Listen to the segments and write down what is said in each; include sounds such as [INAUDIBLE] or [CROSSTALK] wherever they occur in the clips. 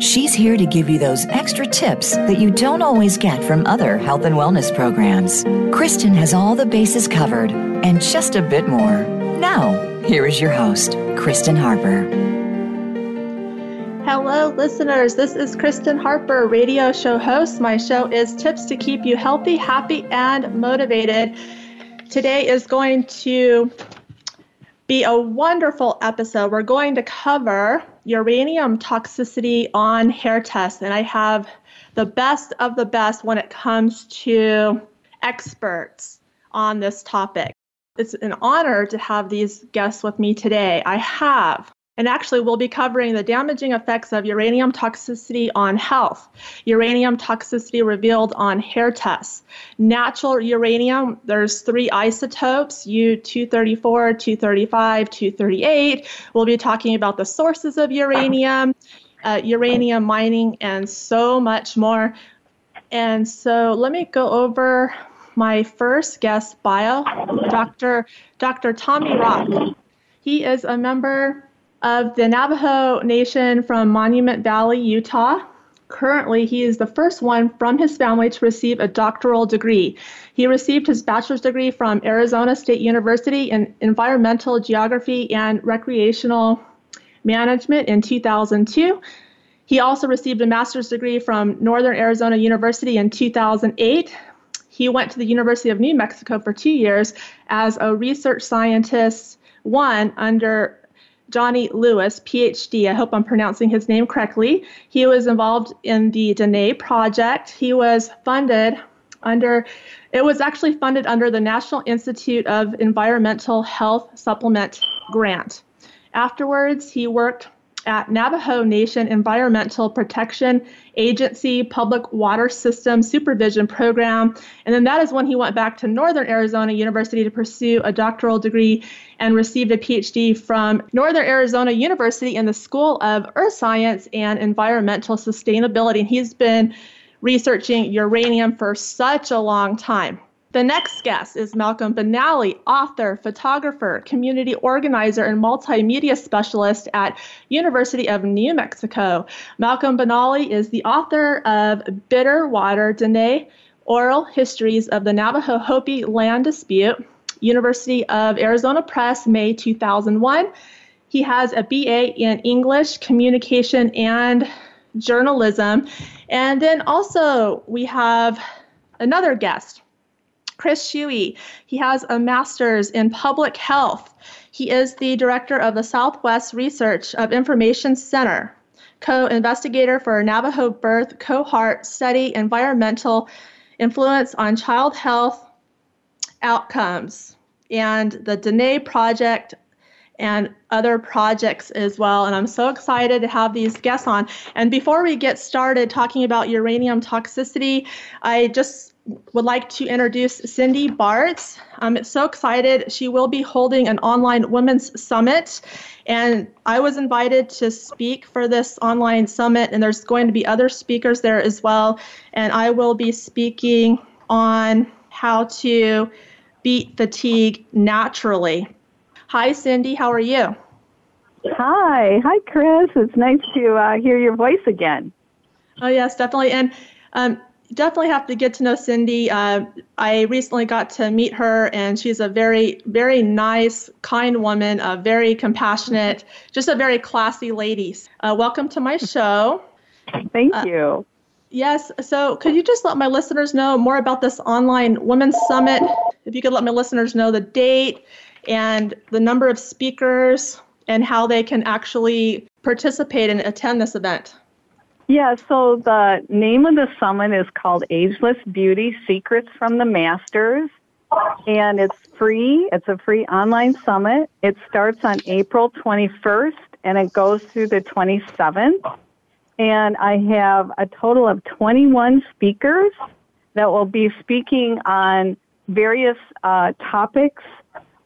She's here to give you those extra tips that you don't always get from other health and wellness programs. Kristen has all the bases covered and just a bit more. Now, here is your host, Kristen Harper. Hello, listeners. This is Kristen Harper, radio show host. My show is Tips to Keep You Healthy, Happy, and Motivated. Today is going to be a wonderful episode. We're going to cover uranium toxicity on hair tests, and I have the best of the best when it comes to experts on this topic. It's an honor to have these guests with me today. I have and actually, we'll be covering the damaging effects of uranium toxicity on health, uranium toxicity revealed on hair tests. Natural uranium, there's three isotopes U234, 235, 238. We'll be talking about the sources of uranium, uh, uranium mining, and so much more. And so let me go over my first guest bio, Dr. Dr. Tommy Rock. He is a member of the Navajo Nation from Monument Valley, Utah. Currently, he is the first one from his family to receive a doctoral degree. He received his bachelor's degree from Arizona State University in Environmental Geography and Recreational Management in 2002. He also received a master's degree from Northern Arizona University in 2008. He went to the University of New Mexico for two years as a research scientist, one under Johnnye Lewis, PhD. I hope I'm pronouncing his name correctly. He was involved in the Dene project. He was funded under, it was actually funded under the National Institute of Environmental Health Supplement Grant. Afterwards, he worked at Navajo Nation Environmental Protection Agency Public Water System Supervision Program. And then that is when he went back to Northern Arizona University to pursue a doctoral degree and received a PhD from Northern Arizona University in the School of Earth Science and Environmental Sustainability. And he's been researching uranium for such a long time. The next guest is Malcolm Benally, author, photographer, community organizer, and multimedia specialist at University of New Mexico. Malcolm Benally is the author of Bitter Water, Dene, Oral Histories of the Navajo Hopi Land Dispute, University of Arizona Press, May 2001. He has a BA in English, Communication, and Journalism. And then also we have another guest, Chris Shuey. He has a master's in public health. He is the director of the Southwest Research of Information Center, co investigator for Navajo Birth Cohort Study Environmental Influence on Child Health Outcomes, and the Dene Project and other projects as well. And I'm so excited to have these guests on. And before we get started talking about uranium toxicity, I just would like to introduce Cindy Bartz. I'm so excited. She will be holding an online women's summit. And I was invited to speak for this online summit, and there's going to be other speakers there as well. And I will be speaking on how to beat fatigue naturally. Hi, Cindy. How are you? Hi. Hi, Chris. It's nice to uh, hear your voice again. Oh, yes, definitely. And um, definitely have to get to know Cindy. Uh, I recently got to meet her, and she's a very, very nice, kind woman, a very compassionate, just a very classy lady. Uh, welcome to my show. Thank uh, you. Yes. So, could you just let my listeners know more about this online women's summit? If you could let my listeners know the date and the number of speakers and how they can actually participate and attend this event. Yeah, so the name of the summit is called Ageless Beauty Secrets from the Masters. And it's free. It's a free online summit. It starts on April 21st and it goes through the 27th. And I have a total of 21 speakers that will be speaking on various uh, topics,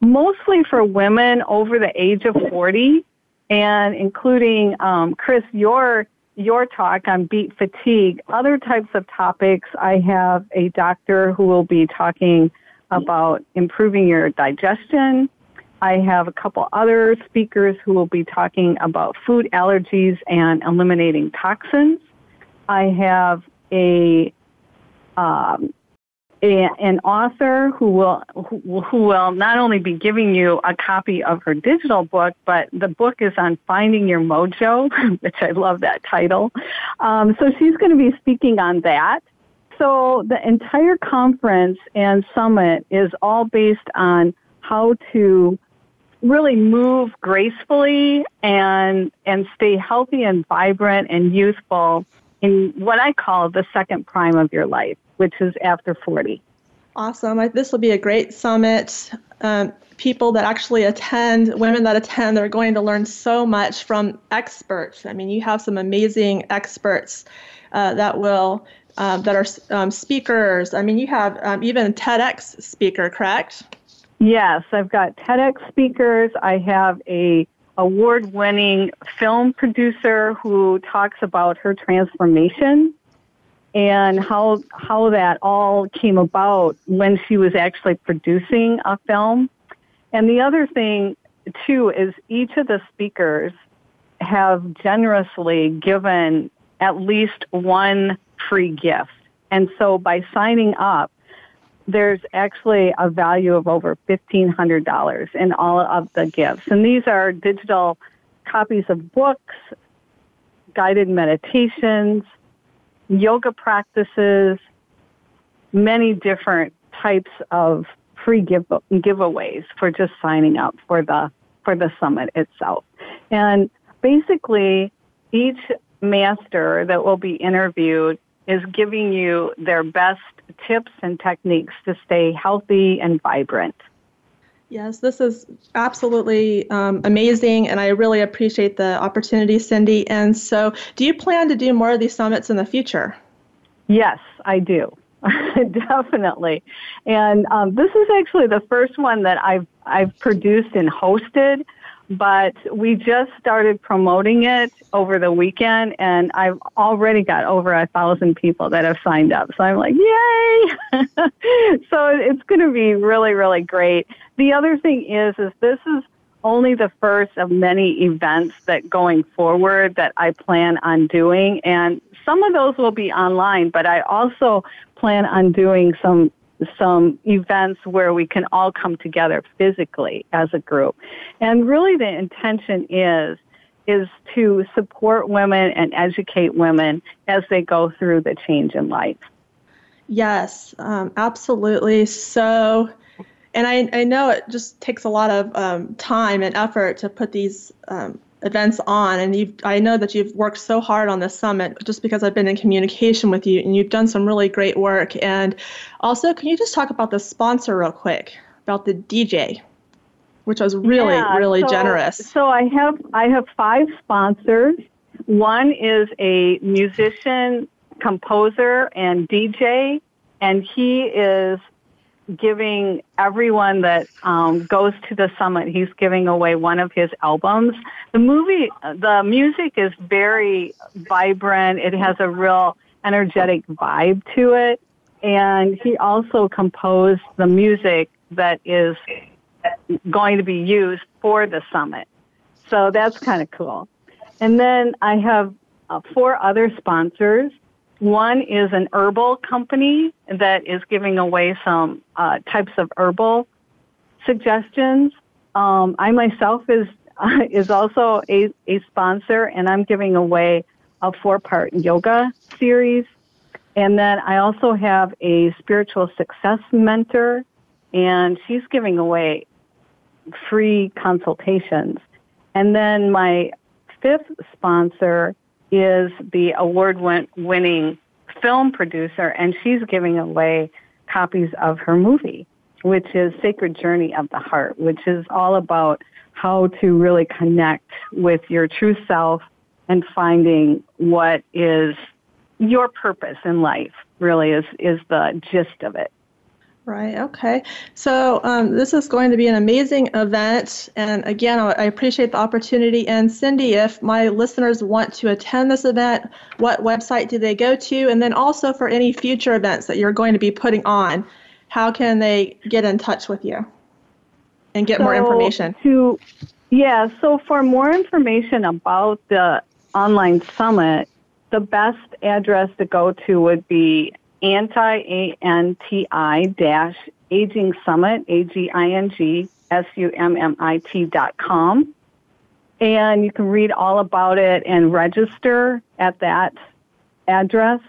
mostly for women over the age of 40, and including um, Chris, your your talk on beat fatigue, other types of topics. I have a doctor who will be talking about improving your digestion. I have a couple other speakers who will be talking about food allergies and eliminating toxins. I have a um, an author who will who, who will not only be giving you a copy of her digital book, but the book is on finding your mojo, [LAUGHS] which I love that title. Um, so she's going to be speaking on that. So the entire conference and summit is all based on how to really move gracefully and and stay healthy and vibrant and youthful in what I call the second prime of your life which is after 40. Awesome. This will be a great summit. Um, people that actually attend, women that attend, they're going to learn so much from experts. I mean, you have some amazing experts uh, that will um, that are um, speakers. I mean, you have um, even a TEDx speaker, correct? Yes, I've got TEDx speakers. I have a award-winning film producer who talks about her transformation and how how that all came about when she was actually producing a film. And the other thing too is each of the speakers have generously given at least one free gift. And so by signing up, there's actually a value of over $1,500 in all of the gifts. And these are digital copies of books, guided meditations, yoga practices, many different types of free give, giveaways for just signing up for the for the summit itself. And basically, each master that will be interviewed is giving you their best tips and techniques to stay healthy and vibrant. Yes, this is absolutely um, amazing, and I really appreciate the opportunity, Cindy. And so, do you plan to do more of these summits in the future? Yes, I do. [LAUGHS] Definitely. And um, this is actually the first one that I've I've produced and hosted but we just started promoting it over the weekend and I've already got over a thousand people that have signed up. So I'm like, yay! [LAUGHS] so it's going to be really, really great. The other thing is, is this is only the first of many events that going forward that I plan on doing. And some of those will be online, but I also plan on doing some some events where we can all come together physically as a group. And really the intention is is to support women and educate women as they go through the change in life. Yes, um, absolutely. So, and I, I know it just takes a lot of um, time and effort to put these um, events on and you I know that you've worked so hard on this summit just because I've been in communication with you and you've done some really great work and also can you just talk about the sponsor real quick about the DJ which was really yeah, really so, generous. So I have I have five sponsors. One is a musician, composer and DJ and he is giving everyone that um, goes to the summit, he's giving away one of his albums. The movie, the music is very vibrant. It has a real energetic vibe to it. And he also composed the music that is going to be used for the summit. So that's kind of cool. And then I have uh, four other sponsors. One is an herbal company that is giving away some uh, types of herbal suggestions. Um, I myself is uh, [LAUGHS] is also a, a sponsor, and I'm giving away a four part yoga series. And then I also have a spiritual success mentor, and she's giving away free consultations. And then my fifth sponsor is the award winning film producer, and she's giving away copies of her movie, which is Sacred Journey of the Heart, which is all about how to really connect with your true self and finding what is your purpose in life really is, is the gist of it. Right. Okay. So um, this is going to be an amazing event, and again, I appreciate the opportunity. And Cindy, if my listeners want to attend this event, what website do they go to? And then also for any future events that you're going to be putting on, how can they get in touch with you and get so more information? To yeah. So for more information about the online summit, the best address to go to would be anti-A-N-T-I aging summit, A-G-I-N-G, S-U-M-M-I-T dot com. And you can read all about it and register at that address.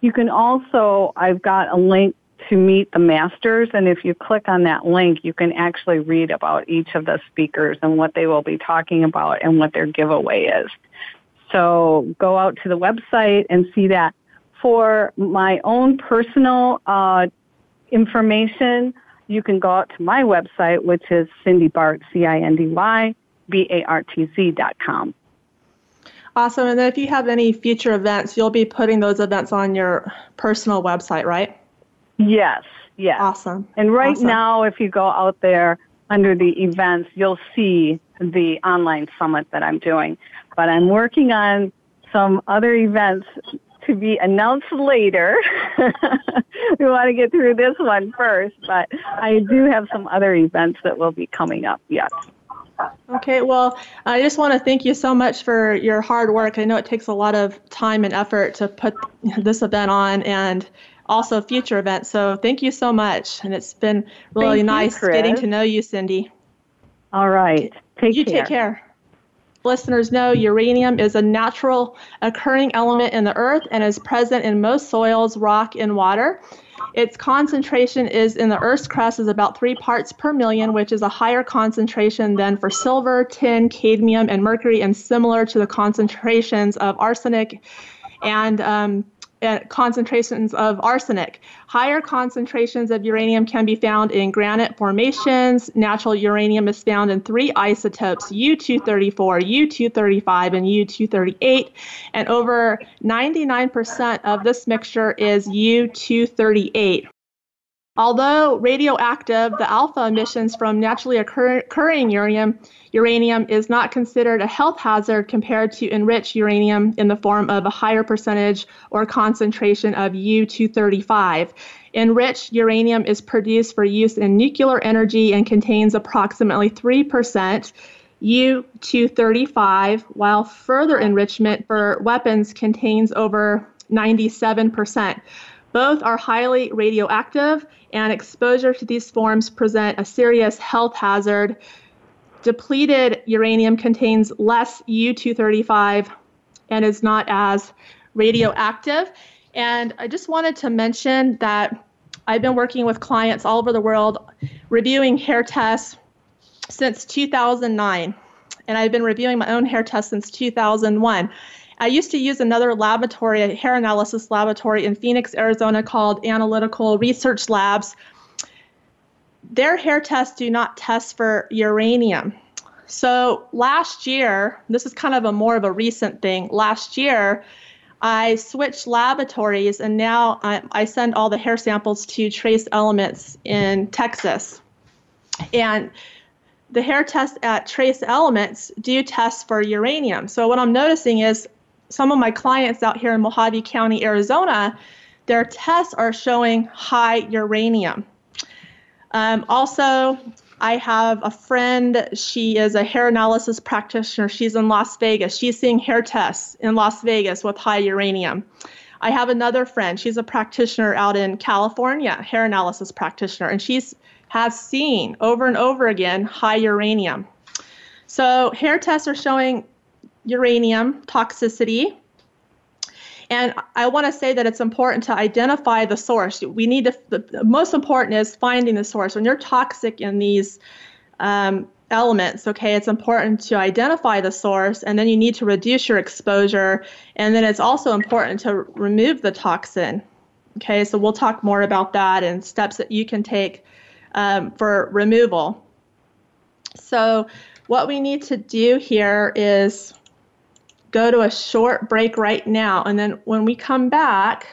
You can also, I've got a link to meet the masters, and if you click on that link, you can actually read about each of the speakers and what they will be talking about and what their giveaway is. So go out to the website and see that for my own personal uh, information, you can go out to my website, which is Cindy Bartz, C-I-N-D-Y, B-A-R-T-Z dot com. Awesome. And then if you have any future events, you'll be putting those events on your personal website, right? Yes, yes. Awesome. And right awesome. now, if you go out there under the events, you'll see the online summit that I'm doing. But I'm working on some other events to be announced later. [LAUGHS] we want to get through this one first, but I do have some other events that will be coming up, yes. Okay, well, I just want to thank you so much for your hard work. I know it takes a lot of time and effort to put this event on and also future events. So thank you so much. And it's been really thank nice you, getting to know you, Cindy. All right. Take you care. take care listeners know, uranium is a natural occurring element in the earth and is present in most soils, rock, and water. Its concentration is in the Earth's crust is about three parts per million, which is a higher concentration than for silver, tin, cadmium, and mercury, and similar to the concentrations of arsenic and um, Uh, concentrations of arsenic. Higher concentrations of uranium can be found in granite formations. Natural uranium is found in three isotopes U234, U235, and U238. And over 99% of this mixture is U238. Although radioactive, the alpha emissions from naturally occur- occurring uranium, uranium is not considered a health hazard compared to enriched uranium in the form of a higher percentage or concentration of U-235. Enriched uranium is produced for use in nuclear energy and contains approximately 3% U-235, while further enrichment for weapons contains over 97%. Both are highly radioactive, and exposure to these forms present a serious health hazard. Depleted uranium contains less U-235 and is not as radioactive. And I just wanted to mention that I've been working with clients all over the world reviewing hair tests since 2009. And I've been reviewing my own hair tests since 2001. I used to use another laboratory, a hair analysis laboratory in Phoenix, Arizona called Analytical Research Labs. Their hair tests do not test for uranium. So last year, this is kind of a more of a recent thing. Last year, I switched laboratories and now I, I send all the hair samples to Trace Elements in Texas. And the hair tests at Trace Elements do test for uranium. So what I'm noticing is some of my clients out here in Mohave County, Arizona, their tests are showing high uranium. Um, also, I have a friend, she is a hair analysis practitioner. She's in Las Vegas. She's seeing hair tests in Las Vegas with high uranium. I have another friend, she's a practitioner out in California, hair analysis practitioner, and she's has seen over and over again high uranium. So hair tests are showing uranium toxicity. And I want to say that it's important to identify the source. We need to, the most important is finding the source. When you're toxic in these um, elements, okay, it's important to identify the source and then you need to reduce your exposure. And then it's also important to remove the toxin. Okay, so we'll talk more about that and steps that you can take um, for removal. So, what we need to do here is go to a short break right now. And then when we come back,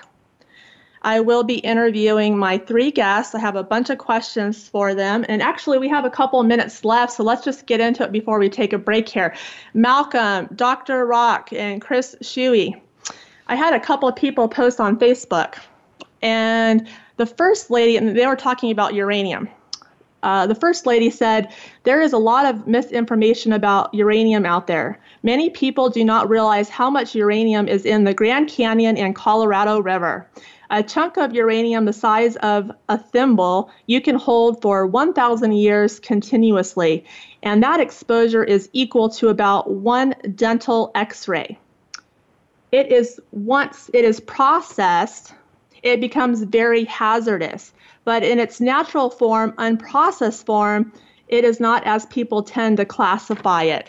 I will be interviewing my three guests. I have a bunch of questions for them. And actually, we have a couple minutes left, so let's just get into it before we take a break here. Malcolm, Dr. Rock, and Chris Shuey. I had a couple of people post on Facebook, and the first lady, and they were talking about uranium. Uh, the first lady said, There is a lot of misinformation about uranium out there. Many people do not realize how much uranium is in the Grand Canyon and Colorado River. A chunk of uranium the size of a thimble you can hold for 1,000 years continuously, and that exposure is equal to about one dental x ray. It is once it is processed, it becomes very hazardous. But in its natural form, unprocessed form, it is not as people tend to classify it.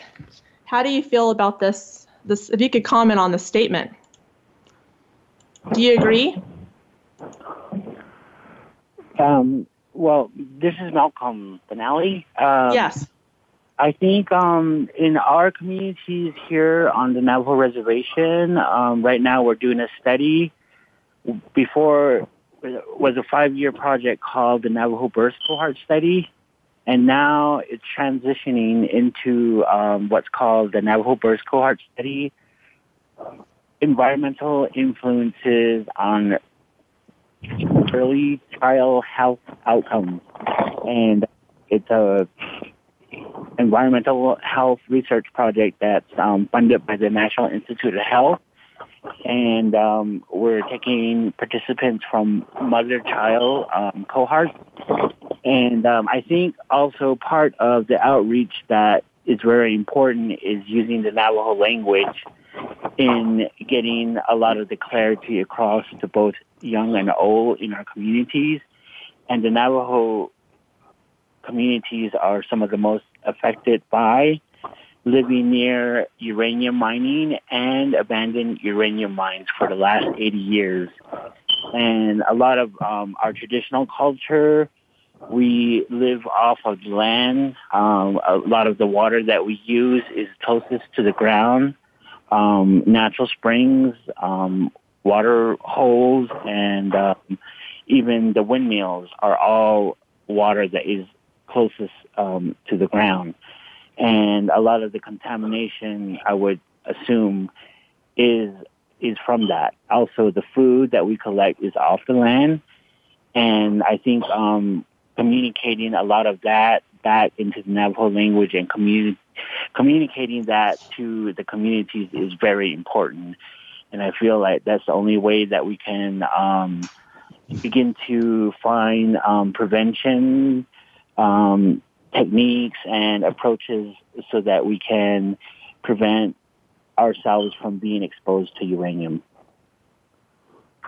How do you feel about this? This, if you could comment on the statement. Do you agree? Um, well, this is Malcolm Benally. Um, yes. I think um, in our communities here on the Navajo Reservation, um, right now we're doing a study. Before was a five-year project called the Navajo Birth Cohort Study, and now it's transitioning into um, what's called the Navajo Birth Cohort Study. Environmental influences on early child health outcomes, and it's a environmental health research project that's um, funded by the National Institute of Health. And um, we're taking participants from mother-child um, cohorts. And um, I think also part of the outreach that is very important is using the Navajo language in getting a lot of the clarity across to both young and old in our communities. And the Navajo communities are some of the most affected by living near uranium mining and abandoned uranium mines for the last 80 years. And a lot of um, our traditional culture, we live off of land. Um, a lot of the water that we use is closest to the ground. Um, natural springs, um, water holes, and um, even the windmills are all water that is closest um, to the ground. And a lot of the contamination, I would assume, is is from that. Also, the food that we collect is off the land, and I think um, communicating a lot of that back into the Navajo language and communi- communicating that to the communities is very important. And I feel like that's the only way that we can um, begin to find um, prevention um, techniques and approaches so that we can prevent ourselves from being exposed to uranium.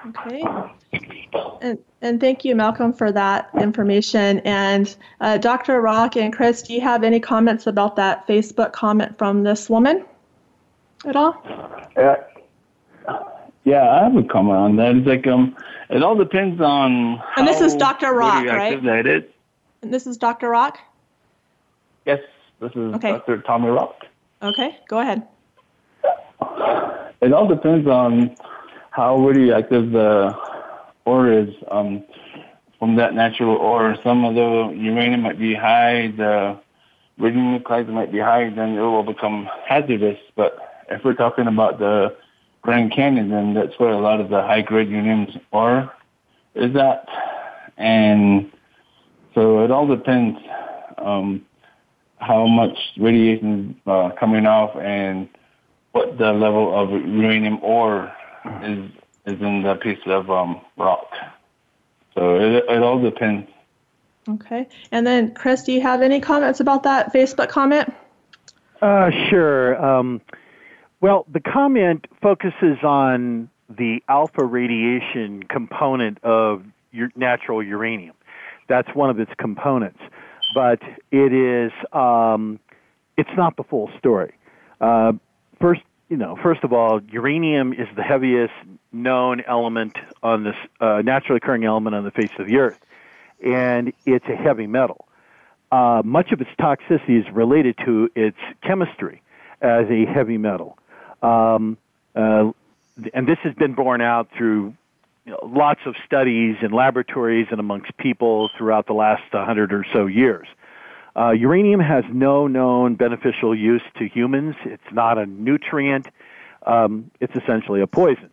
Okay. And, and thank you, Malcolm, for that information. And uh, Dr. Rock and Chris, do you have any comments about that Facebook comment from this woman at all? Uh, yeah, I have a comment on that. It's like um, it all depends on. And this is Dr. Rock, right? That is. And this is Dr. Rock? Yes, this is okay. Dr. Tommy Rock. Okay, go ahead. It all depends on how radioactive the ore is um, from that natural ore. Some of the uranium might be high, the radionuclides might be high, then it will become hazardous. But if we're talking about the Grand Canyon, then that's where a lot of the high-grade uranium ore is at. And so it all depends um, how much radiation is uh, coming off and what the level of uranium ore is is in the piece of um, rock. So it, it all depends. Okay. And then, Chris, do you have any comments about that Facebook comment? Uh, sure. Um, well, the comment focuses on the alpha radiation component of your natural uranium. That's one of its components, but it is um, it's not the full story. Uh, first, you know, first of all, uranium is the heaviest known element on this uh, naturally occurring element on the face of the earth, and it's a heavy metal. Uh, much of its toxicity is related to its chemistry as a heavy metal. Um, uh, and this has been borne out through lots of studies in laboratories and amongst people throughout the last 100 or so years. Uh, uranium has no known beneficial use to humans. It's not a nutrient. Um, it's essentially a poison.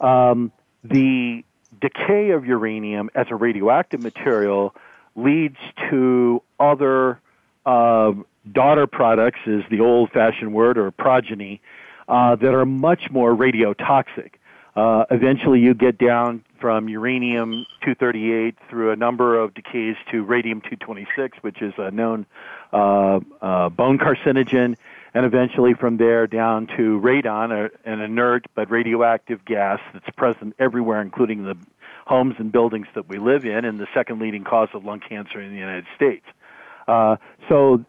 Um, the decay of uranium as a radioactive material leads to other uh, daughter products, is the old-fashioned word, or progeny, uh, that are much more radiotoxic. Uh, eventually, you get down from uranium 238 through a number of decays to radium 226, which is a known uh, uh, bone carcinogen, and eventually from there down to radon, an inert but radioactive gas that's present everywhere, including the homes and buildings that we live in, and the second leading cause of lung cancer in the United States. Uh, so,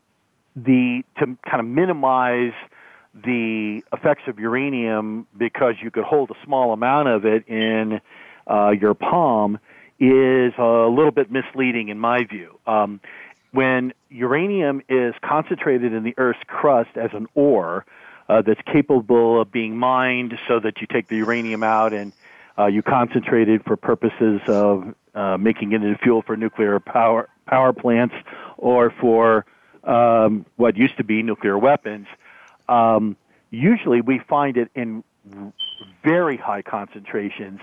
the to kind of minimize the effects of uranium because you could hold a small amount of it in uh, your palm is a little bit misleading in my view. Um, when uranium is concentrated in the Earth's crust as an ore uh, that's capable of being mined so that you take the uranium out and uh, you concentrate it for purposes of uh, making it into fuel for nuclear power power plants or for um, what used to be nuclear weapons. Um, usually, we find it in very high concentrations,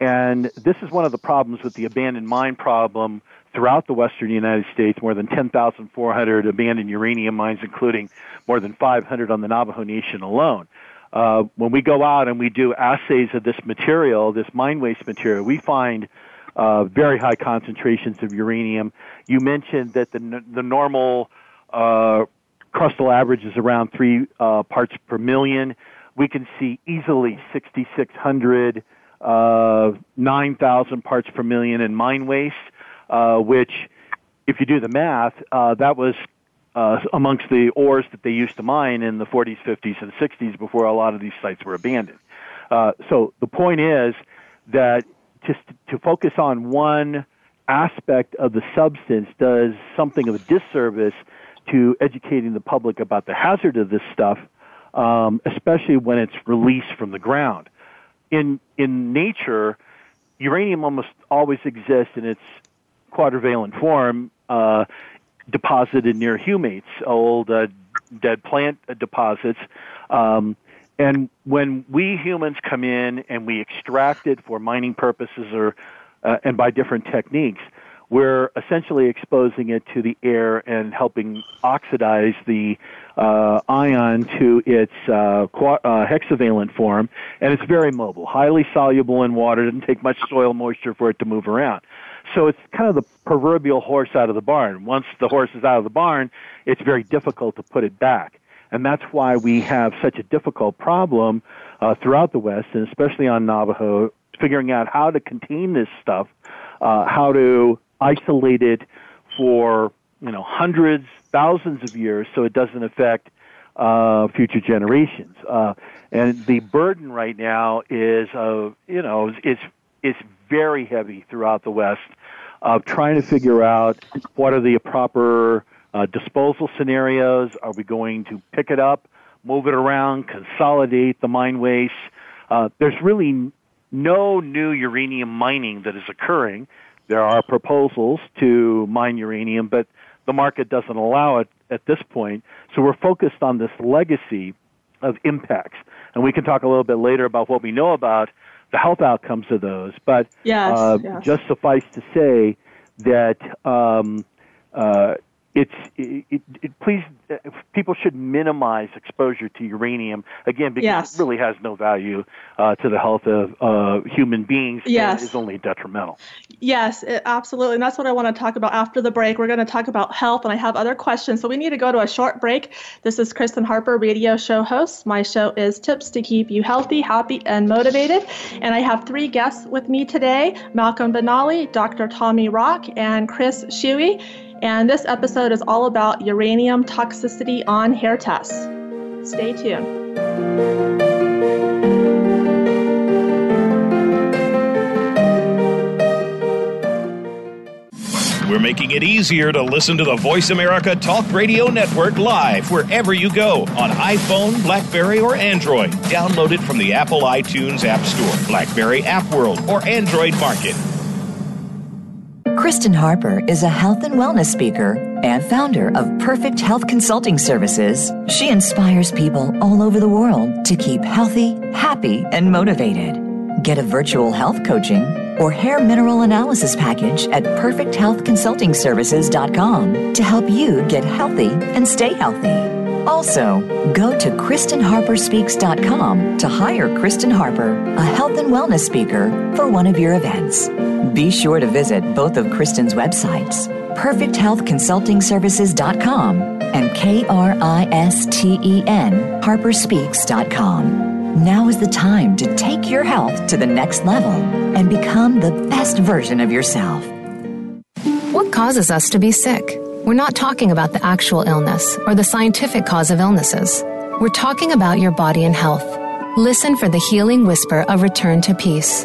and this is one of the problems with the abandoned mine problem throughout the western United States. More than 10,400 abandoned uranium mines, including more than 500 on the Navajo Nation alone. Uh, when we go out and we do assays of this material, this mine waste material, we find uh, very high concentrations of uranium. You mentioned that the the normal uh, crustal average is around three uh, parts per million. We can see easily 6,600, uh, 9,000 parts per million in mine waste, uh, which, if you do the math, uh, that was uh, amongst the ores that they used to mine in the 40s, 50s, and 60s before a lot of these sites were abandoned. Uh, so the point is that just to focus on one aspect of the substance does something of a disservice to educating the public about the hazard of this stuff, um, especially when it's released from the ground. In in nature, uranium almost always exists in its quadrivalent form, uh, deposited near humates, old uh, dead plant deposits. Um, and when we humans come in and we extract it for mining purposes or uh, and by different techniques, we're essentially exposing it to the air and helping oxidize the uh, ion to its uh, qu- uh, hexavalent form, and it's very mobile, highly soluble in water. Doesn't take much soil moisture for it to move around. So it's kind of the proverbial horse out of the barn. Once the horse is out of the barn, it's very difficult to put it back. And that's why we have such a difficult problem uh, throughout the West, and especially on Navajo, figuring out how to contain this stuff, uh, how to isolate it for you know hundreds, thousands of years, so it doesn't affect uh, future generations. Uh, and the burden right now is, uh, you know, it's it's very heavy throughout the West of trying to figure out what are the proper uh, disposal scenarios. Are we going to pick it up, move it around, consolidate the mine waste? Uh, there's really no new uranium mining that is occurring. There are proposals to mine uranium, but the market doesn't allow it at this point. So we're focused on this legacy of impacts. And we can talk a little bit later about what we know about the health outcomes of those. But yes, uh, yes. just suffice to say that um, uh, it's it, it, it, please people should minimize exposure to uranium again because Yes. it really has no value uh, to the health of uh, human beings Yes. and is only detrimental. Yes, it, absolutely. And that's what I want to talk about after the break. We're going to talk about health, and I have other questions. So we need to go to a short break. This is Kristen Harper, radio show host. My show is Tips to Keep You Healthy, Happy, and Motivated. And I have three guests with me today Malcolm Benally, Dr. Tommy Rock, and Chris Shuey. And this episode is all about uranium toxicity on hair tests. Stay tuned. We're making it easier to listen to the Voice America Talk Radio Network live wherever you go on iPhone, Blackberry, or Android. Download it from the Apple iTunes App Store, Blackberry App World, or Android Market. Kristen Harper is a health and wellness speaker and founder of Perfect Health Consulting Services. She inspires people all over the world to keep healthy, happy, and motivated. Get a virtual health coaching or hair mineral analysis package at perfecthealthconsultingservices.com to help you get healthy and stay healthy. Also, go to KristenHarperSpeaks.com to hire Kristen Harper, a health and wellness speaker, for one of your events. Be sure to visit both of Kristen's websites, perfecthealthconsultingservices.com and K-R-I-S-T-E-N harperspeaks.com. Now is the time to take your health to the next level and become the best version of yourself. What causes us to be sick? We're not talking about the actual illness or the scientific cause of illnesses. We're talking about your body and health. Listen for the healing whisper of return to peace.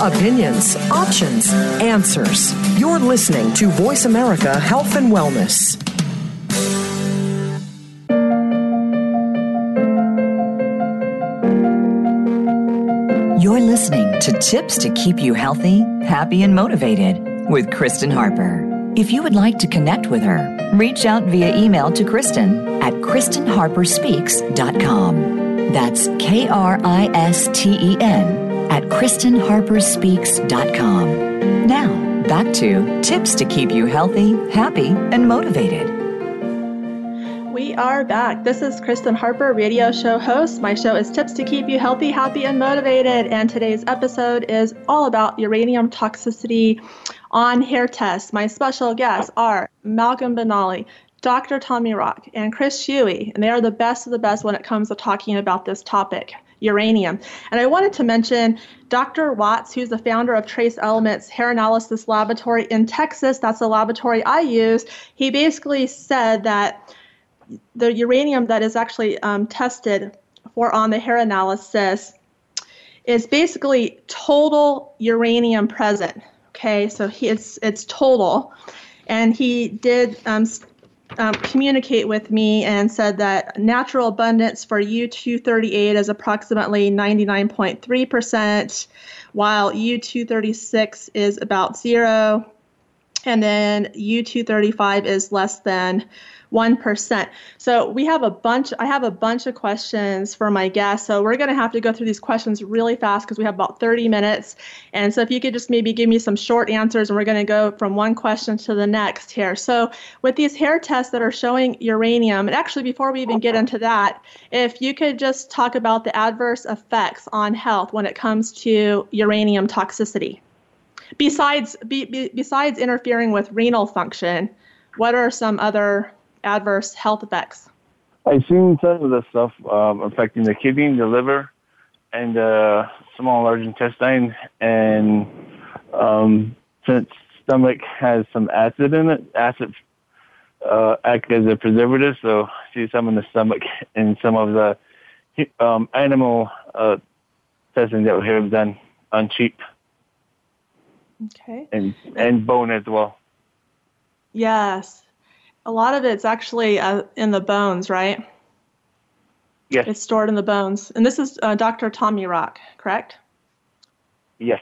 Opinions, options, answers. You're listening to Voice America Health and Wellness. You're listening to Tips to Keep You Healthy, Happy, and Motivated with Kristen Harper. If you would like to connect with her, reach out via email to Kristen at KristenHarperSpeaks.com. That's K R I S T E N at KristenHarperSpeaks.com. Now, back to tips to keep you healthy, happy, and motivated. We are back. This is Kristen Harper, radio show host. My show is Tips to Keep You Healthy, Happy, and Motivated. And today's episode is all about uranium toxicity on hair tests. My special guests are Malcolm Benally, Dr. Tommy Rock, and Chris Shuey. And they are the best of the best when it comes to talking about this topic uranium. And I wanted to mention Dr. Watts, who's the founder of Trace Elements Hair Analysis Laboratory in Texas. That's the laboratory I use. He basically said that the uranium that is actually um, tested for on the hair analysis is basically total uranium present. Okay, so he, it's it's total, and he did um, um, communicate with me and said that natural abundance for U238 is approximately 99.3%, while U236 is about zero, and then U235 is less than 1%. So we have a bunch, I have a bunch of questions for my guests. So we're going to have to go through these questions really fast because we have about 30 minutes. And so if you could just maybe give me some short answers and we're going to go from one question to the next here. So with these hair tests that are showing uranium, and actually before we even get into that, if you could just talk about the adverse effects on health when it comes to uranium toxicity. Besides, be, be, besides interfering with renal function, what are some other adverse health effects? I've seen some of the stuff um, affecting the kidney, the liver, and the small large intestine. And um, since stomach has some acid in it, acid uh, act as a preservative. So see some in the stomach and some of the um, animal uh, testing that we have done on sheep. Okay. And and bone as well. Yes. A lot of it's actually uh, in the bones, right? Yes. It's stored in the bones. And this is uh, Dr. Tommy Rock, correct? Yes.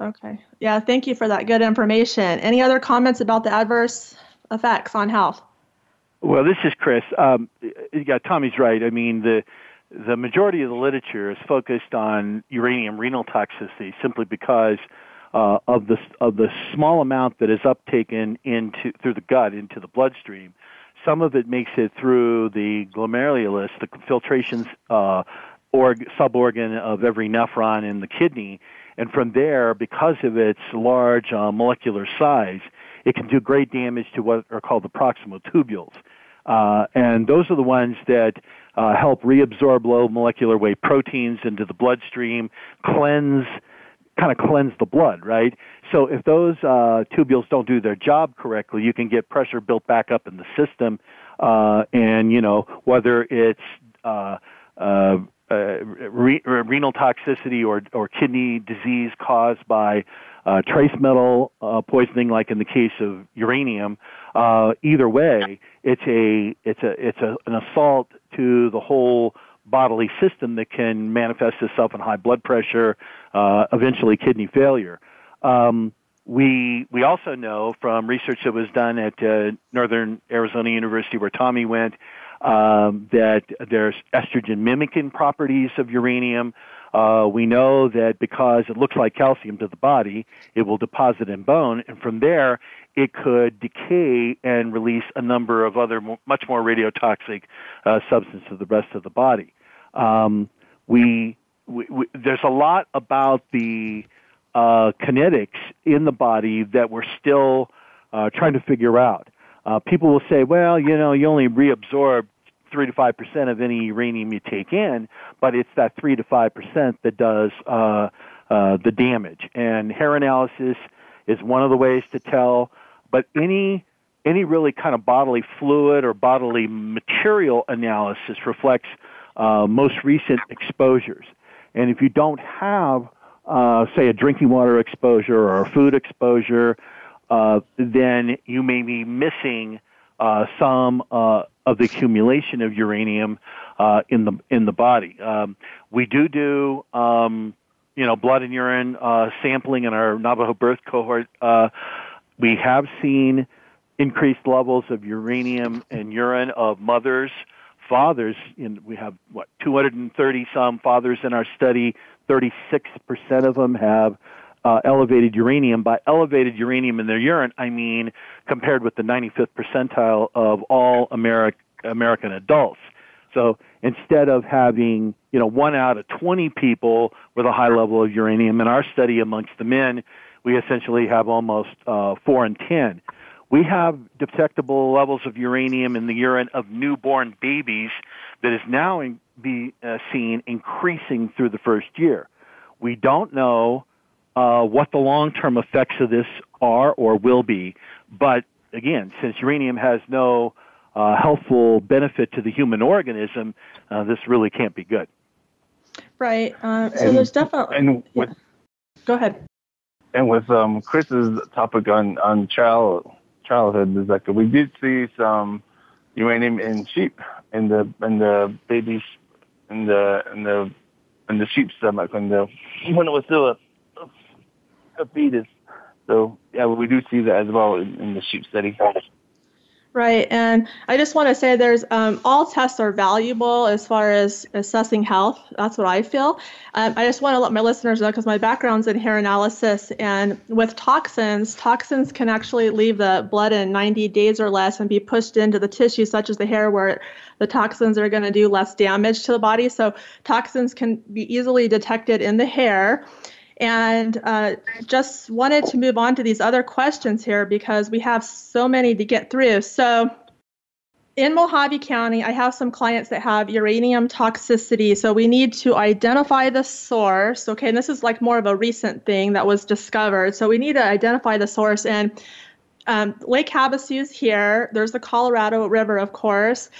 Okay. Yeah, thank you for that good information. Any other comments about the adverse effects on health? Well, this is Chris. Um, yeah, Tommy's right. I mean, the the majority of the literature is focused on uranium renal toxicity simply because uh, of the of the small amount that is uptaken into through the gut into the bloodstream. Some of it makes it through the glomerulus, the filtration uh, org, suborgan of every nephron in the kidney, and from there, because of its large uh, molecular size, it can do great damage to what are called the proximal tubules. Uh, and those are the ones that uh, help reabsorb low molecular weight proteins into the bloodstream, cleanse, kind of cleanse the blood, right? So if those uh, tubules don't do their job correctly, you can get pressure built back up in the system, uh, and you know whether it's uh, uh, uh, re- renal toxicity or or kidney disease caused by uh, trace metal uh, poisoning, like in the case of uranium. Uh, either way, it's a it's a it's a, an assault to the whole bodily system that can manifest itself in high blood pressure, uh, eventually kidney failure. Um, we we also know from research that was done at uh, Northern Arizona University, where Tommy went, um, that there's estrogen mimicking properties of uranium. Uh, we know that because it looks like calcium to the body, it will deposit in bone, and from there, it could decay and release a number of other much more radiotoxic uh, substances to the rest of the body. Um, we, we, we, there's a lot about the uh, kinetics in the body that we're still uh, trying to figure out. Uh, people will say, well, you know, you only reabsorb three to five percent of any uranium you take in, but it's that three to five percent that does uh, uh, the damage. And hair analysis is one of the ways to tell. But any any really kind of bodily fluid or bodily material analysis reflects uh, most recent exposures. And if you don't have, uh, say, a drinking water exposure or a food exposure, uh, then you may be missing uh, some uh, of the accumulation of uranium uh, in the in the body. Um, we do do um, you know blood and urine uh, sampling in our Navajo birth cohort. We have seen increased levels of uranium in urine of mothers, fathers. In, we have what 230 some fathers in our study. 36 percent of them have uh, elevated uranium. By elevated uranium in their urine, I mean compared with the 95th percentile of all Ameri- American adults. So instead of having, you know, one out of 20 people with a high level of uranium in our study amongst the men, we essentially have almost uh, four in 10. We have detectable levels of uranium in the urine of newborn babies that is now in, be uh, seen increasing through the first year. We don't know uh, what the long-term effects of this are or will be. But again, since uranium has no uh, healthful benefit to the human organism, uh, this really can't be good. Right. Uh, so and, there's definitely. And with, yeah. Go ahead. And with um, Chris's topic on on child childhood, that we did see some uranium in sheep in the in the babies in the in the in the sheep's stomach when the when it was still a a fetus. So yeah, we do see that as well in, in the sheep study. Right, and I just want to say there's um, all tests are valuable as far as assessing health. That's what I feel. Um, I just want to let my listeners know because my background's in hair analysis, and with toxins, toxins can actually leave the blood in 90 days or less and be pushed into the tissue, such as the hair, where the toxins are going to do less damage to the body. So toxins can be easily detected in the hair. And uh, just wanted to move on to these other questions here because we have so many to get through. So, in Mohave County, I have some clients that have uranium toxicity. So, we need to identify the source. Okay, and this is like more of a recent thing that was discovered. So, we need to identify the source. And um, Lake Havasu is here. There's the Colorado River, of course.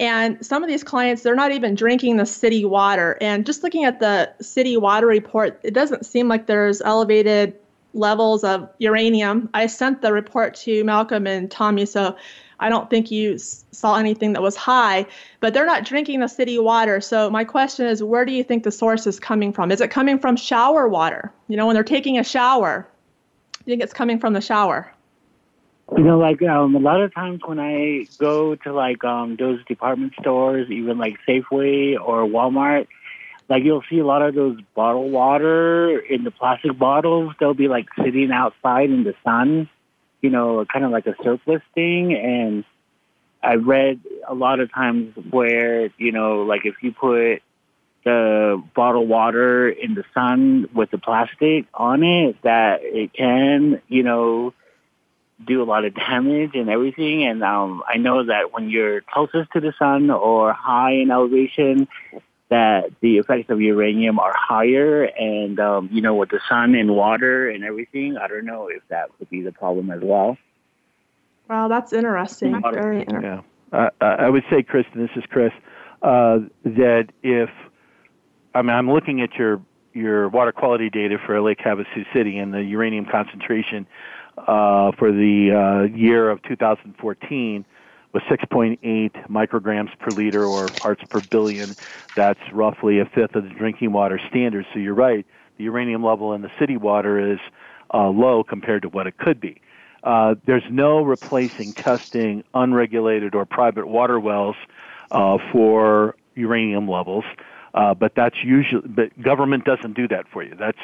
And some of these clients, they're not even drinking the city water. And just looking at the city water report, it doesn't seem like there's elevated levels of uranium. I sent the report to Malcolm and Tommy, so I don't think you saw anything that was high, but they're not drinking the city water. So my question is, where do you think the source is coming from? Is it coming from shower water? You know, when they're taking a shower, you think it's coming from the shower? You know, like um, a lot of times when I go to like um, those department stores, even like Safeway or Walmart, like you'll see a lot of those bottled water in the plastic bottles. They'll be like sitting outside in the sun, you know, kind of like a surplus thing. And I read a lot of times where, you know, like if you put the bottled water in the sun with the plastic on it, that it can, you know, do a lot of damage and everything. And um, I know that when you're closest to the sun or high in elevation, that the effects of uranium are higher. And, um, you know, with the sun and water and everything, I don't know if that would be the problem as well. Wow, that's interesting. Very interesting. Yeah. Uh, I would say, Kristen, this is Chris, uh, that if, I mean, I'm looking at your your water quality data for Lake Havasu City and the uranium concentration uh, for the uh, year of 2014 was 6.8 micrograms per liter or parts per billion. That's roughly a fifth of the drinking water standard. So you're right, the uranium level in the city water is uh, low compared to what it could be. Uh, there's no replacing testing unregulated or private water wells uh, for uranium levels. Uh, but that's usually, but government doesn't do that for you. That's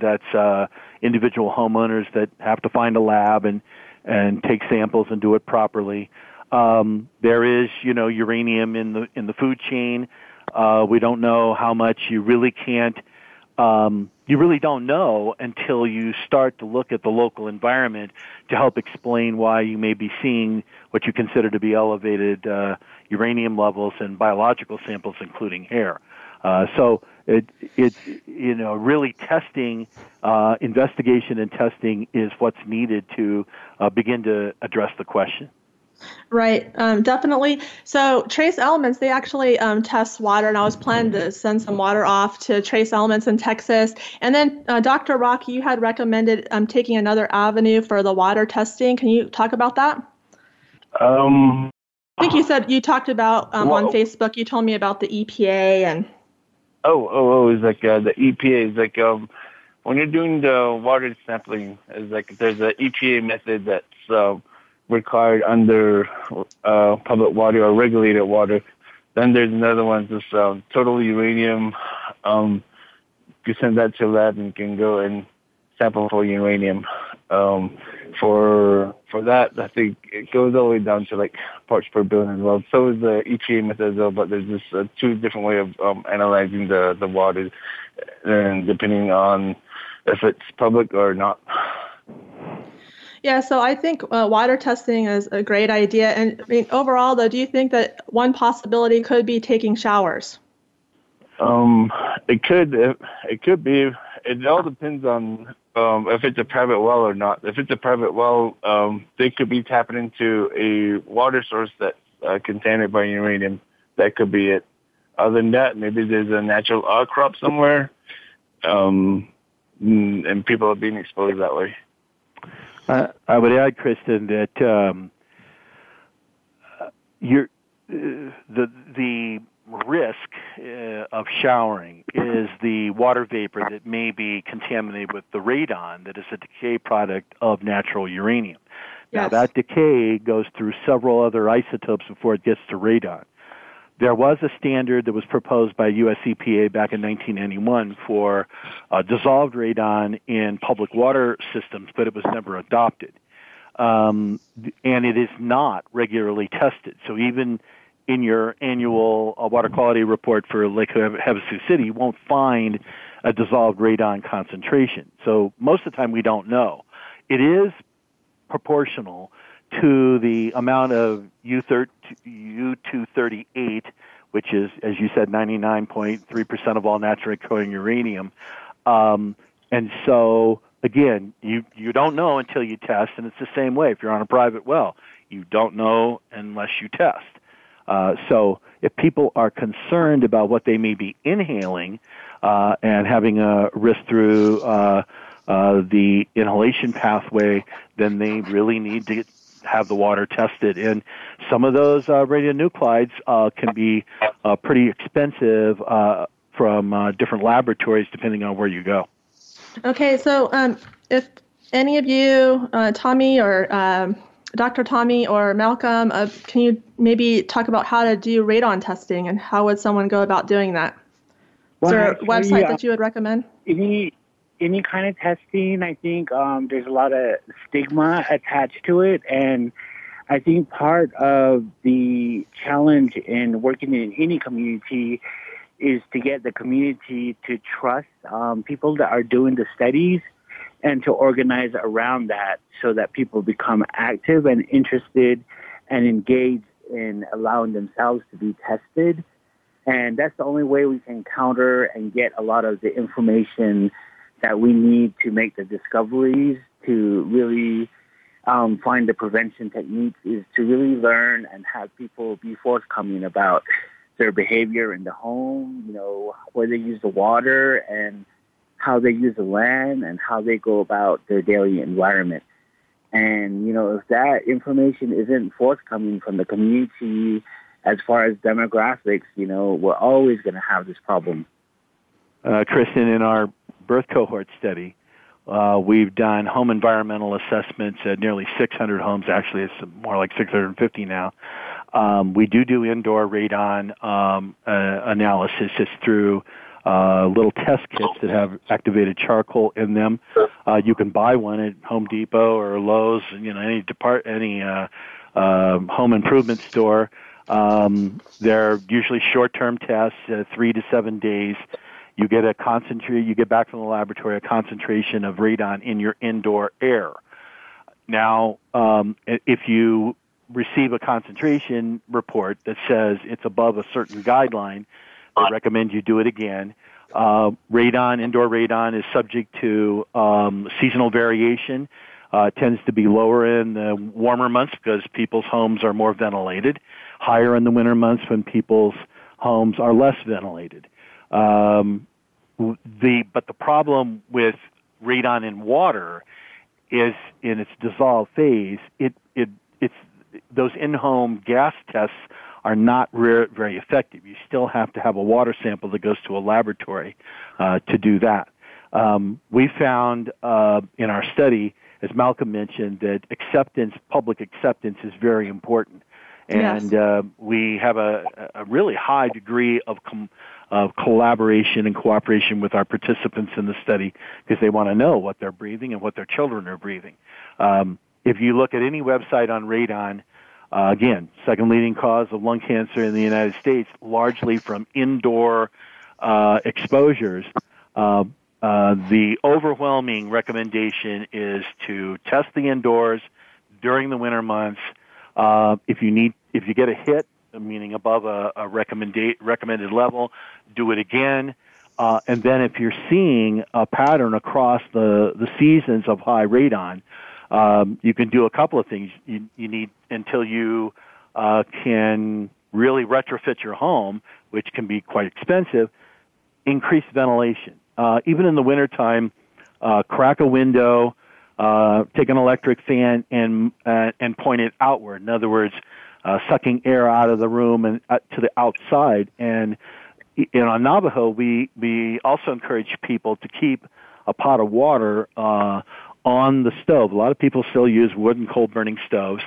that's uh, individual homeowners that have to find a lab and and take samples and do it properly. Um, there is, you know, uranium in the in the food chain. Uh, we don't know how much. You really can't. Um, you really don't know until you start to look at the local environment to help explain why you may be seeing what you consider to be elevated uh, uranium levels in biological samples, including hair. Uh, so it, it, you know, really testing, uh, investigation and testing is what's needed to uh, begin to address the question. Right, um, definitely. So Trace Elements, they actually um, test water, and I was planning to send some water off to Trace Elements in Texas. And then uh, Dr. Rock, you had recommended um, taking another avenue for the water testing. Can you talk about that? Um, I think you said you talked about um, on Facebook. You told me about the EPA and. Oh, oh, oh! It's like uh, the EPA is like um, when you're doing the water sampling, is like there's an EPA method that's uh, required under uh, public water or regulated water. Then there's another one just um, total uranium. Um, you send that to a lab and you can go and sample for uranium. Um, for for that, I think it goes all the way down to like parts per billion as well. So is the EPA method as well, but there's just uh, two different way of um, analyzing the the water, and depending on if it's public or not. Yeah, so I think uh, water testing is a great idea. And I mean, overall, though, do you think that one possibility could be taking showers? Um, it could. It, it could be. It all depends on um, if it's a private well or not. If it's a private well, um, they could be tapping into a water source that's uh, contaminated by uranium. That could be it. Other than that, maybe there's a natural outcrop somewhere, um, and people are being exposed that way. Uh, I would add, Kristen, that um, uh, you're, uh, the the risk uh, of showering is the water vapor that may be contaminated with the radon that is a decay product of natural uranium. Yes. Now that decay goes through several other isotopes before it gets to radon. There was a standard that was proposed by US EPA back in 1991 for uh, dissolved radon in public water systems, but it was never adopted. Um, and it is not regularly tested. So even in your annual uh, water quality report for Lake Havasu City, you won't find a dissolved radon concentration. So most of the time we don't know. It is proportional to the amount of U238, which is, as you said, 99.3% of all naturally occurring uranium. Um, and so, again, you, you don't know until you test, and it's the same way if you're on a private well. You don't know unless you test. Uh, so if people are concerned about what they may be inhaling uh, and having a risk through uh, uh, the inhalation pathway, then they really need to have the water tested. And some of those uh, radionuclides uh, can be uh, pretty expensive uh, from uh, different laboratories depending on where you go. Okay, so um, if any of you, uh, Tommy or um, Dr. Tommy or Malcolm, uh, can you maybe talk about how to do radon testing and how would someone go about doing that? Is there a website actually, that you would recommend? any any kind of testing, I think um, there's a lot of stigma attached to it, and I think part of the challenge in working in any community is to get the community to trust um, people that are doing the studies and to organize around that so that people become active and interested and engaged in allowing themselves to be tested. And that's the only way we can counter and get a lot of the information that we need to make the discoveries to really um, find the prevention techniques is to really learn and have people be forthcoming about their behavior in the home, you know, where they use the water and how they use the land and how they go about their daily environment. And, you know, if that information isn't forthcoming from the community as far as demographics, you know, we're always going to have this problem. uh, Kristen, in our birth cohort study, uh, we've done home environmental assessments at nearly 600 homes. Actually, it's more like 650 now. Um, we do do indoor radon um, uh, analysis just through uh, little test kits that have activated charcoal in them. Uh, you can buy one at Home Depot or Lowe's, you know, any depart any uh, um home improvement store. Um, they're usually short-term tests, uh, three to seven days. You get a concentrate. You get back from the laboratory a concentration of radon in your indoor air. Now, um, if you receive a concentration report that says it's above a certain guideline, they recommend you do it again. Uh, radon, indoor radon, is subject to um, seasonal variation. Uh, tends to be lower in the warmer months because people's homes are more ventilated, higher in the winter months when people's homes are less ventilated. Um, the but the problem with radon in water is in its dissolved phase. It it it's those in-home gas tests are not re- very effective. You still have to have a water sample that goes to a laboratory uh, to do that. Um, we found uh, in our study, as Malcolm mentioned, that acceptance, public acceptance, is very important, and Yes. uh, we have a, a really high degree of com- of collaboration and cooperation with our participants in the study because they want to know what they're breathing and what their children are breathing. Um, if you look at any website on radon, uh, again, second leading cause of lung cancer in the United States, largely from indoor uh, exposures. Uh, uh, the overwhelming recommendation is to test the indoors during the winter months. Uh, if you need, if you get a hit, meaning above a, a recommended level, do it again. Uh, and then if you're seeing a pattern across the, the seasons of high radon, um, you can do a couple of things. You, you need until you uh, can really retrofit your home, which can be quite expensive. Increase ventilation. Uh, even in the wintertime, uh, crack a window, uh, take an electric fan, and uh, and point it outward. In other words, uh, sucking air out of the room and uh, to the outside. And in on Navajo, we we also encourage people to keep a pot of water uh, on the stove. A lot of people still use wood and coal burning stoves,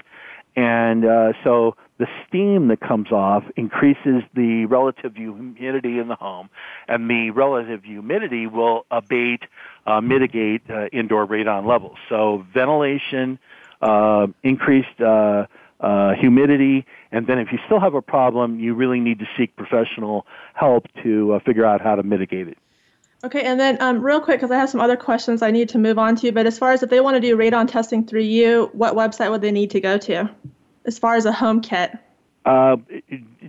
and uh, so the steam that comes off increases the relative humidity in the home, and the relative humidity will abate, uh, mitigate uh, indoor radon levels. So ventilation, uh, increased uh, humidity, and then if you still have a problem, you really need to seek professional help to uh, figure out how to mitigate it. Okay, and then um, real quick, because I have some other questions I need to move on to, but as far as if they want to do radon testing through you, what website would they need to go to as far as a home kit? Uh,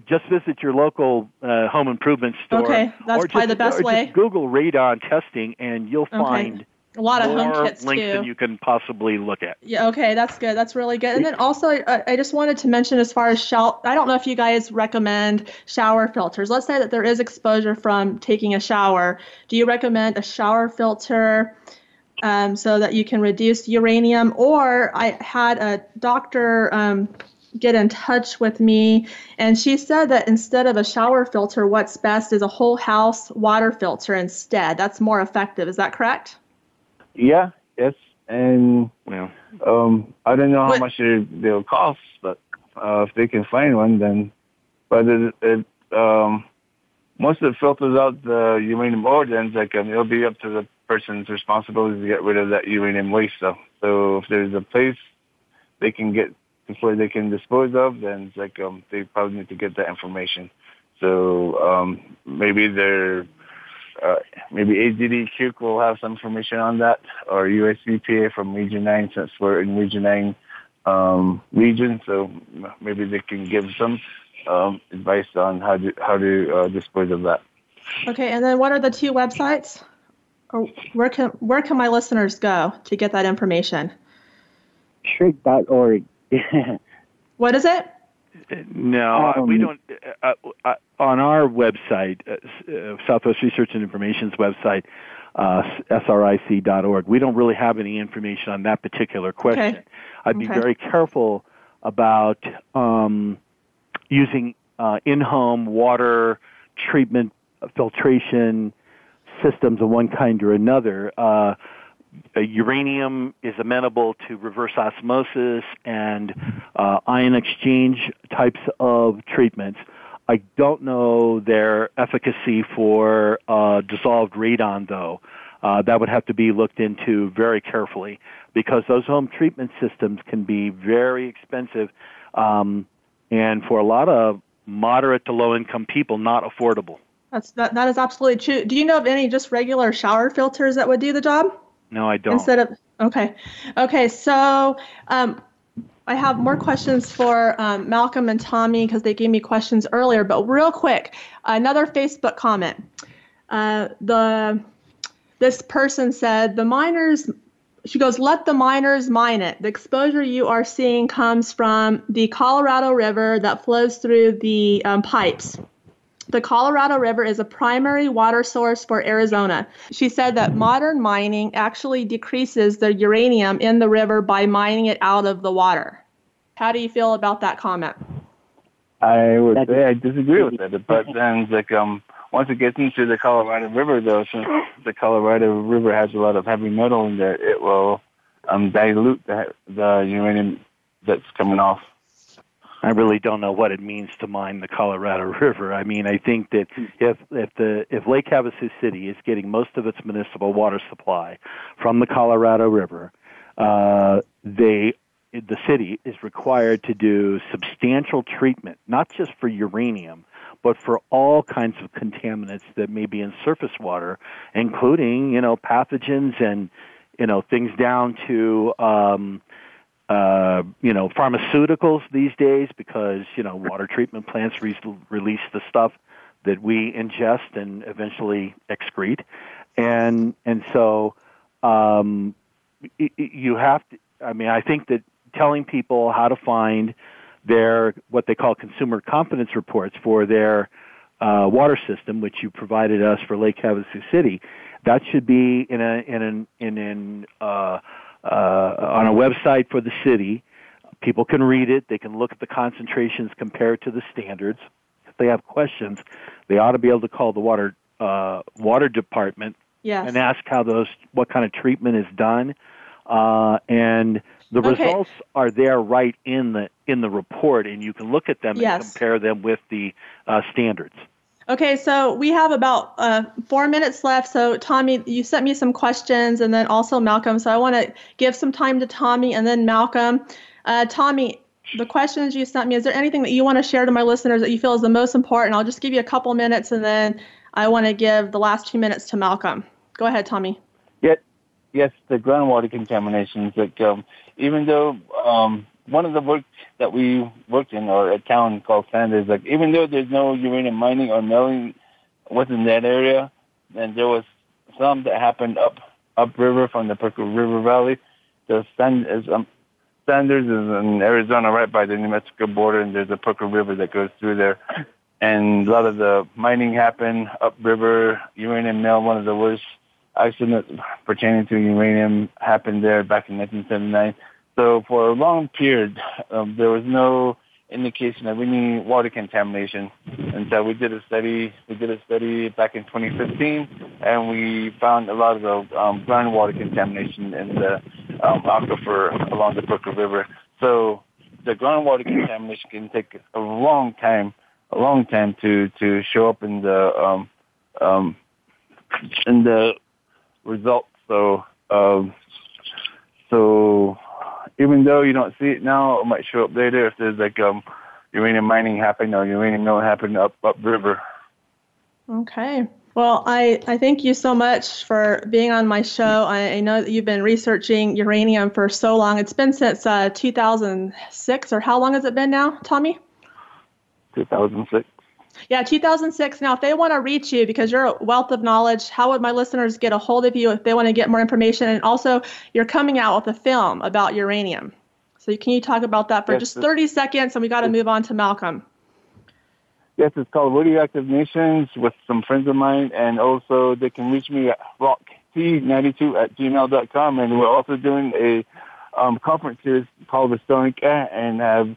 just visit your local uh, home improvement store. Okay, that's probably just, the best way. Google radon testing, and you'll Okay. find A lot of home kits links too. than you can possibly look at. Yeah, okay, that's good. That's really good. And then also, I, I just wanted to mention as far as shower, I don't know if you guys recommend shower filters. Let's say that there is exposure from taking a shower. Do you recommend a shower filter um, so that you can reduce uranium? Or I had a doctor um, get in touch with me, and she said that instead of a shower filter, what's best is a whole house water filter instead. That's more effective. Is that correct? Yeah, yes, and yeah. um, I don't know how much it, they'll cost, but uh, if they can find one, then. But it, it um, once it filters out the uranium ore, then like um, it'll be up to the person's responsibility to get rid of that uranium waste stuff. So if there's a place they can get before they can dispose of, then it's like um, they probably need to get that information. So um, maybe they're uh, maybe AGD will have some information on that, or USEPA from Region 9 since we're in Region 9 um, region. So maybe they can give some um, advice on how to how to uh, dispose of that. Okay, and then what are the two websites? Or where can where can my listeners go to get that information? sric.org. [LAUGHS] what is it? No, Um, we don't. Uh, uh, on our website, uh, uh, Southwest Research and Information's website, uh, sric.org, we don't really have any information on that particular question. Okay. I'd be Okay. very careful about um, using uh, in-home water treatment uh, filtration systems of one kind or another. Uh, uranium is amenable to reverse osmosis and uh, ion exchange types of treatments. I don't know their efficacy for uh, dissolved radon, though. Uh, that would have to be looked into very carefully because those home treatment systems can be very expensive um, and for a lot of moderate to low income people, not affordable. That's that, that is absolutely true. Do you know of any just regular shower filters that would do the job? No, I don't. Instead of okay, okay. So um, I have more questions for um, Malcolm and Tommy because they gave me questions earlier. But real quick, another Facebook comment. Uh, the this person said the miners. She goes, let the miners mine it. The exposure you are seeing comes from the Colorado River that flows through the um, pipes. The Colorado River is a primary water source for Arizona. She said that modern mining actually decreases the uranium in the river by mining it out of the water. How do you feel about that comment? I would say I disagree with it, but [LAUGHS] then it's like um once it gets into the Colorado River, though, since the Colorado River has a lot of heavy metal in there, it will um dilute the the uranium that's coming off. I really don't know what it means to mine the Colorado [LAUGHS] River. I mean, I think that if if the if Lake Havasu City is getting most of its municipal water supply from the Colorado River, uh, they the city is required to do substantial treatment, not just for uranium, but for all kinds of contaminants that may be in surface water, including you know pathogens and you know things down to um, uh, you know, pharmaceuticals these days because, you know, water treatment plants re- release the stuff that we ingest and eventually excrete. And, and so, um, you have to, I mean, I think that telling people how to find their, what they call consumer confidence reports for their, uh, water system, which you provided us for Lake Havasu City, that should be in a, in an, in an, uh, on a website for the city. People can read it. They can look at the concentrations compared to the standards. If they have questions, they ought to be able to call the water uh, water department Yes. and ask how those what kind of treatment is done. Uh, and the Okay. results are there right in the in the report, and you can look at them and compare them with the uh, standards. Okay, so we have about uh, four minutes left. So, Tommy, you sent me some questions, and then also Malcolm. So, I want to give some time to Tommy and then Malcolm. Uh, Tommy, the questions you sent me, is there anything that you want to share to my listeners that you feel is the most important? I'll just give you a couple minutes, and then I want to give the last two minutes to Malcolm. Go ahead, Tommy. Yet, yes, the groundwater contaminations. Like um, even though um, one of the work that we worked in, or a town called Sanders, like even though there's no uranium mining or milling was in that area, then there was some that happened up upriver from the Puerco River Valley. The Sand is um, Sanders is in Arizona, right by the New Mexico border, and there's a Puerco River that goes through there. And a lot of the mining happened upriver. Uranium mill, one of the worst accidents pertaining to uranium happened there back in 1979. So for a long period, um, there was no indication of any water contamination. And so we did a study. We did a study back in 2015, and we found a lot of um, groundwater contamination in the um, aquifer along the Brooklyn River. So the groundwater contamination can take a long time, a long time to to show up in the um, um, in the results. So um, so even though you don't see it now, it might show up later if there's like um, uranium mining happening or uranium mill happening up upriver. Okay. Well, I, I thank you so much for being on my show. I, I know that you've been researching uranium for so long. It's been since uh, 2006, or how long has it been now, Tommy? 2006. Yeah, 2006. Now, if they want to reach you because you're a wealth of knowledge, how would my listeners get a hold of you if they want to get more information? And also, you're coming out with a film about uranium. So, can you talk about that for Yes, just 30 seconds? And we got to move on to Malcolm. Yes, it's called Radioactive Nations with some friends of mine, and also they can reach me at rockt92 at gmail.com. And we're also doing a um, conference series called Restoring Air and have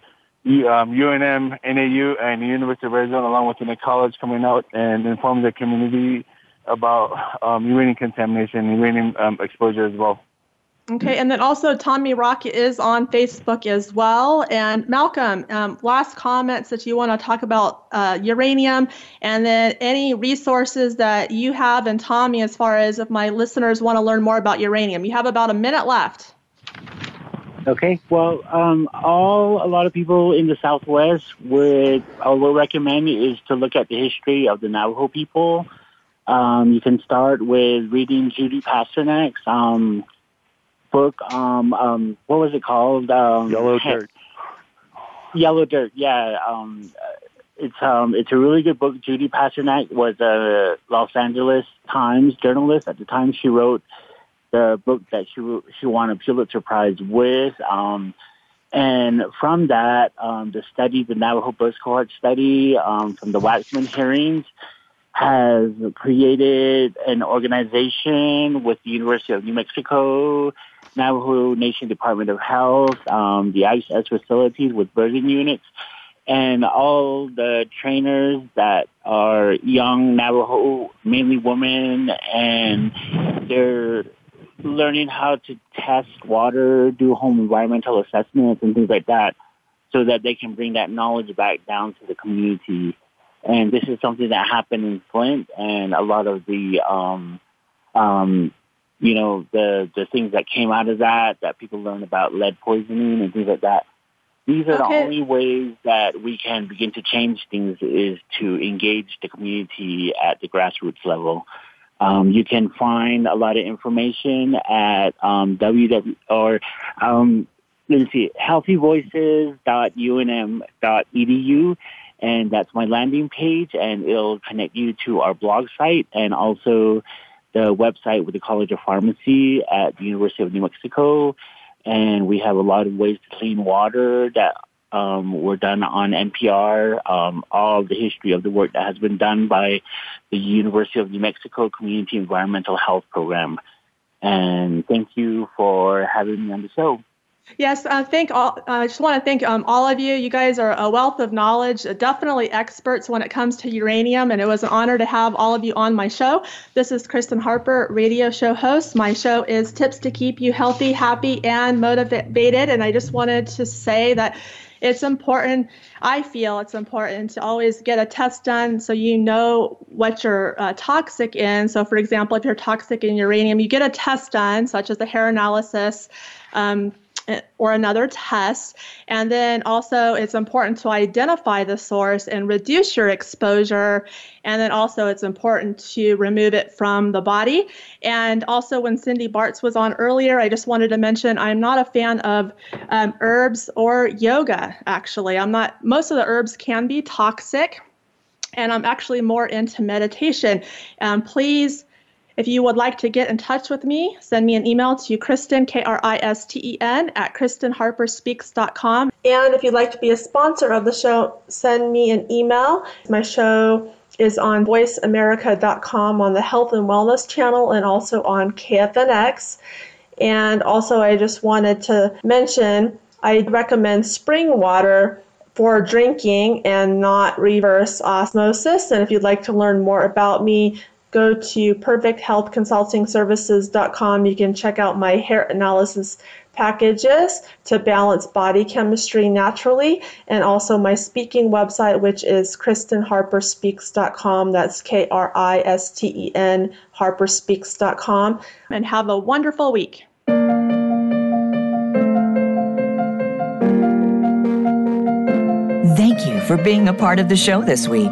um, UNM, NAU, and the University of Arizona, along with the college, coming out and informing the community about um, uranium contamination, uranium um, exposure as well. Okay, and then also Tommy Rock is on Facebook as well. And Malcolm, um, last comments that you want to talk about uh, uranium, and then any resources that you have and Tommy as far as if my listeners want to learn more about uranium. You have about a minute left. Okay. Well, um, all a lot of people in the Southwest would I would recommend is to look at the history of the Navajo people. Um, you can start with reading Judy Pasternak's um, book. Um, um, what was it called? Um, Yellow Dirt. Yellow Dirt. Yeah. Um, it's um, it's a really good book. Judy Pasternak was a Los Angeles Times journalist at the time. She wrote the book that she she won a Pulitzer Prize with. Um, and from that, um, the study, the Navajo Birth Cohort study um, from the Waxman hearings, has created an organization with the University of New Mexico, Navajo Nation Department of Health, um, the ICS facilities with birthing units, and all the trainers that are young Navajo, mainly women, and they're learning how to test water, do home environmental assessments, and things like that, so that they can bring that knowledge back down to the community. And this is something that happened in Flint, and a lot of the, um, um, you know, the the things that came out of that, that people learn about lead poisoning and things like that. These are Okay. the only ways that we can begin to change things is to engage the community at the grassroots level. Um, you can find a lot of information at um, www or um, let me see, healthyvoices.unm.edu, and that's my landing page, and it'll connect you to our blog site and also the website with the College of Pharmacy at the University of New Mexico. And we have a lot of ways to clean water that um, were done on NPR, um, all the history of the work that has been done by the University of New Mexico Community Environmental Health Program. And thank you for having me on the show. Yes, I think all, I just want to thank um, all of you. You guys are a wealth of knowledge, uh, definitely experts when it comes to uranium, and it was an honor to have all of you on my show. This is Kristen Harper, radio show host. My show is Tips to Keep You Healthy, Happy, and Motivated. And I just wanted to say that it's important, I feel it's important to always get a test done so you know what you're uh, toxic in. So, for example, if you're toxic in uranium, you get a test done, such as a hair analysis. Um, or another test. And then also, it's important to identify the source and reduce your exposure. And then also, it's important to remove it from the body. And also, when Cindy Bartz was on earlier, I just wanted to mention I'm not a fan of um, herbs or yoga, actually. I'm not, most of the herbs can be toxic. And I'm actually more into meditation. Um, please if you would like to get in touch with me, send me an email to Kristen, K R I S T E N, at KristenHarperSpeaks.com. And if you'd like to be a sponsor of the show, send me an email. My show is on voiceamerica.com on the health and wellness channel and also on KFNX. And also, I just wanted to mention I recommend spring water for drinking and not reverse osmosis. And if you'd like to learn more about me, go to perfecthealthconsultingservices.com. You can check out my hair analysis packages to balance body chemistry naturally, and also my speaking website, which is KristenHarperSpeaks.com. That's K R I S T E N, HarperSpeaks.com. And have a wonderful week. Thank you for being a part of the show this week.